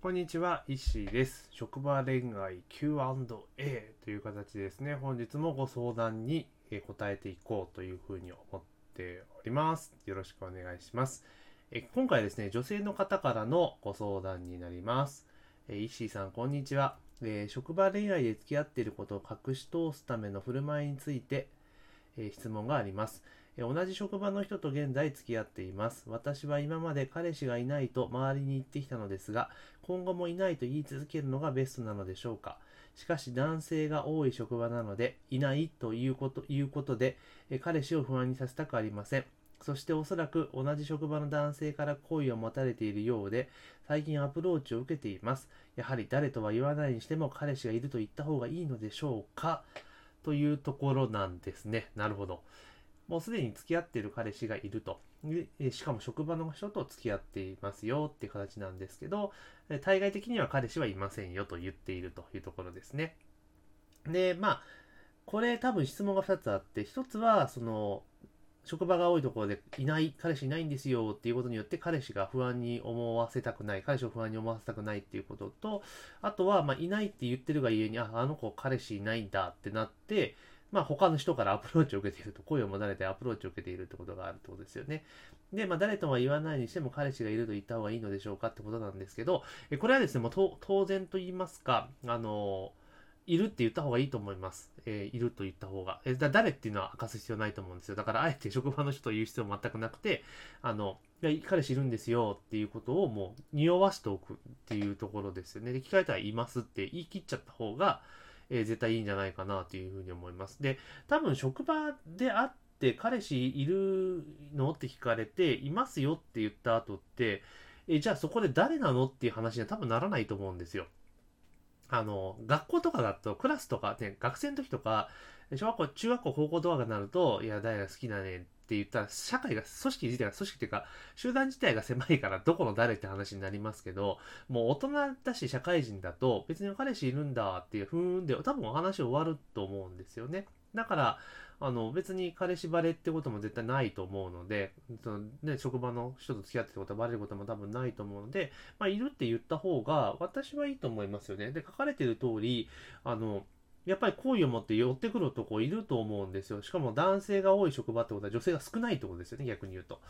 こんにちは、石井です。職場恋愛 Q&A という形ですね。本日もご相談に答えていこうというふうに思っております。よろしくお願いします。え今回ですね、女性の方からのご相談になります。え石井さん、こんにちは。えー職場恋愛で付き合っていることを隠し通すための振る舞いについて、え質問があります。同じ職場の人と現在付き合っています。私は今まで彼氏がいないと周りに言ってきたのですが、今後もいないと言い続けるのがベストなのでしょうか。しかし男性が多い職場なので、いないというこということで、彼氏を不安にさせたくありません。そしておそらく同じ職場の男性から好意を持たれているようで、最近アプローチを受けています。やはり誰とは言わないにしても彼氏がいると言った方がいいのでしょうか？というところなんですね。なるほど。もうすでに付き合ってる彼氏がいると。でしかも職場の人と付き合っていますよっていう形なんですけど、対外的には彼氏はいませんよと言っているというところですね。で、まあ、これ多分質問が2つあって、1つは、その、職場が多いところでいない、彼氏いないんですよっていうことによって彼氏が不安に思わせたくない、彼氏を不安に思わせたくないっていうことと、あとは、まあ、いないって言ってるがゆえに、あ、あの子彼氏いないんだってなって、まあ、他の人からアプローチを受けていると、声を持たれてアプローチを受けているってことがあるってことですよね。で、まあ、誰とは言わないにしても彼氏がいると言った方がいいのでしょうかってことなんですけど、えこれはですね、もう当然と言いますか、あのいるって言った方がいいと思います。えーいると言った方が。えだ誰っていうのは明かす必要ないと思うんですよ。だから、あえて 職場の人と言う必要全くなくて、あの、いや彼氏いるんですよっていうことをもう匂わしておくっていうところですよね。で、聞かれたらいますって言い切っちゃった方が、えー絶対いいんじゃないかなというふうに思います。で、多分職場であって彼氏いるの？って聞かれて、いますよって言った後って、えじゃあそこで誰なの？っていう話には多分ならないと思うんですよ。あの、学校とかだと、クラスとかね、学生の時とか、小学校、中学校、高校とかになると、いや、誰が好きだねって言ったら、社会が、組織自体が、組織っていうか、集団自体が狭いから、どこの誰って話になりますけど、もう大人だし、社会人だと、別に彼氏いるんだっていう、ふーんで、多分お話終わると思うんですよね。だから、あの、別に彼氏バレってことも絶対ないと思うので、そのね、職場の人と付き合ってることはバレることも多分ないと思うので、まあ、いるって言った方が、私はいいと思いますよね。で、書かれてる通り、あの、やっぱり好意を持って寄ってくる男いると思うんですよ。しかも男性が多い職場ってことは女性が少ないってことですよね、逆に言うと。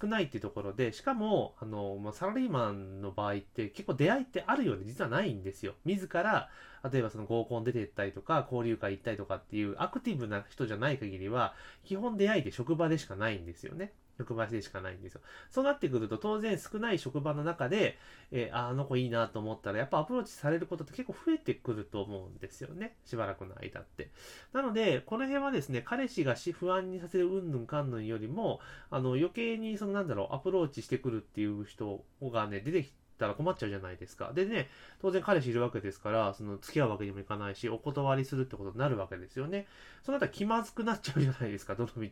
少ないっていうところで、しかも、あの、まあ、サラリーマンの場合って結構出会いってあるようで実はないんですよ。自ら、例えばその合コン出て行ったりとか、交流会行ったりとかっていうアクティブな人じゃない限りは、基本出会いって職場でしかないんですよね。職場でしかないんですよ。そうなってくると当然少ない職場の中で、えーあの子いいなと思ったらやっぱアプローチされることって結構増えてくると思うんですよね。しばらくの間って。なので、この辺はですね、彼氏が不安にさせるうんぬんかんぬんよりも、あの余計にそのなんだろう、アプローチしてくるっていう人がね、出てきたら困っちゃうじゃないですか。でね、当然彼氏いるわけですから、その付き合うわけにもいかないし、お断りするってことになるわけですよね。そうなったら気まずくなっちゃうじゃないですか、どの道。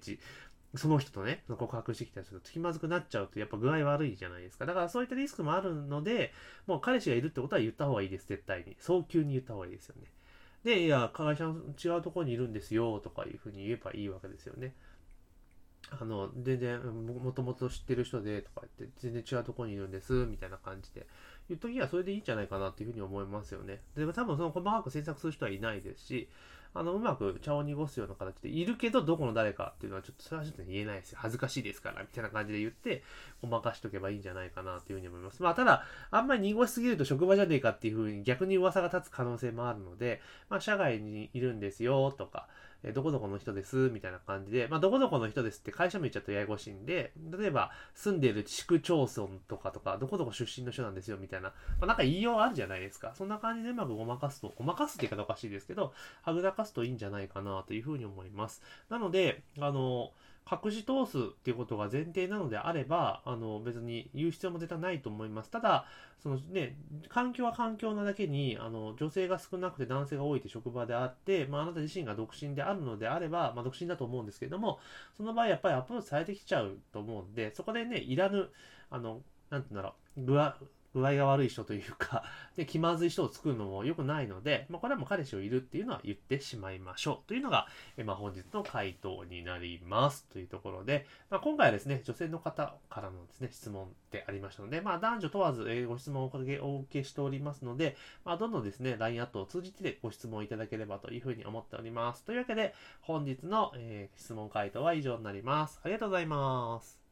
その人とね、告白してきた人と気まずくなっちゃうとやっぱ具合悪いじゃないですか。だからそういったリスクもあるので、もう彼氏がいるってことは言った方がいいです、絶対に。早急に言った方がいいですよね。で、いや、会社の違うところにいるんですよ、とかいうふうに言えばいいわけですよね。あの、全然、もともと知ってる人で、とか言って、全然違うところにいるんです、みたいな感じで。言っときはそれでいいんじゃないかなっていうふうに思いますよね。で、多分その細かく詮索する人はいないですし、あの、うまく茶を濁すような形で、いるけどどこの誰かっていうのはちょっと、それはちょっと言えないですよ。恥ずかしいですから、みたいな感じで言って、ごまかしとけばいいんじゃないかなっていうふうに思います。まあ、ただ、あんまり濁しすぎると職場じゃねえかっていうふうに逆に噂が立つ可能性もあるので、まあ、社外にいるんですよ、とか、えどこどこの人です、みたいな感じで、まあ、どこどこの人ですって会社名言っちゃうとややこしいんで、例えば、住んでる地区町村とかとか、どこどこ出身の人なんですよ、みたいな、まあ、なんか言いようあるじゃないですか。そんな感じでうまくごまかすと、ごまかすって言い方おかしいですけど、はぐらかすといいんじゃないかなというふうに思います。なので、あの、隠し通すっていうことが前提なのであれば、あの、別に言う必要も絶対ないと思います。ただ、そのね、環境は環境なだけに、あの、女性が少なくて男性が多いって職場であって、まあ、あなた自身が独身であるのであれば、まあ、独身だと思うんですけれども、その場合やっぱりアプローチされてきちゃうと思うんで、そこでね、いらぬ、あの、なんて言うんだろう、具合、具合が悪い人というか、で、気まずい人を作るのも良くないので、まあ、これはもう彼氏をいるっていうのは言ってしまいましょうというのが、えまあ、本日の回答になりますというところで、まあ、今回はですね、女性の方からのですね、質問でありましたので、まあ、男女問わず、えご質問をおかけお受けしておりますので、まあ、どんどんですね、LINE アットを通じてご質問いただければというふうに思っております。というわけで、本日の、えー、質問回答は以上になります。ありがとうございます。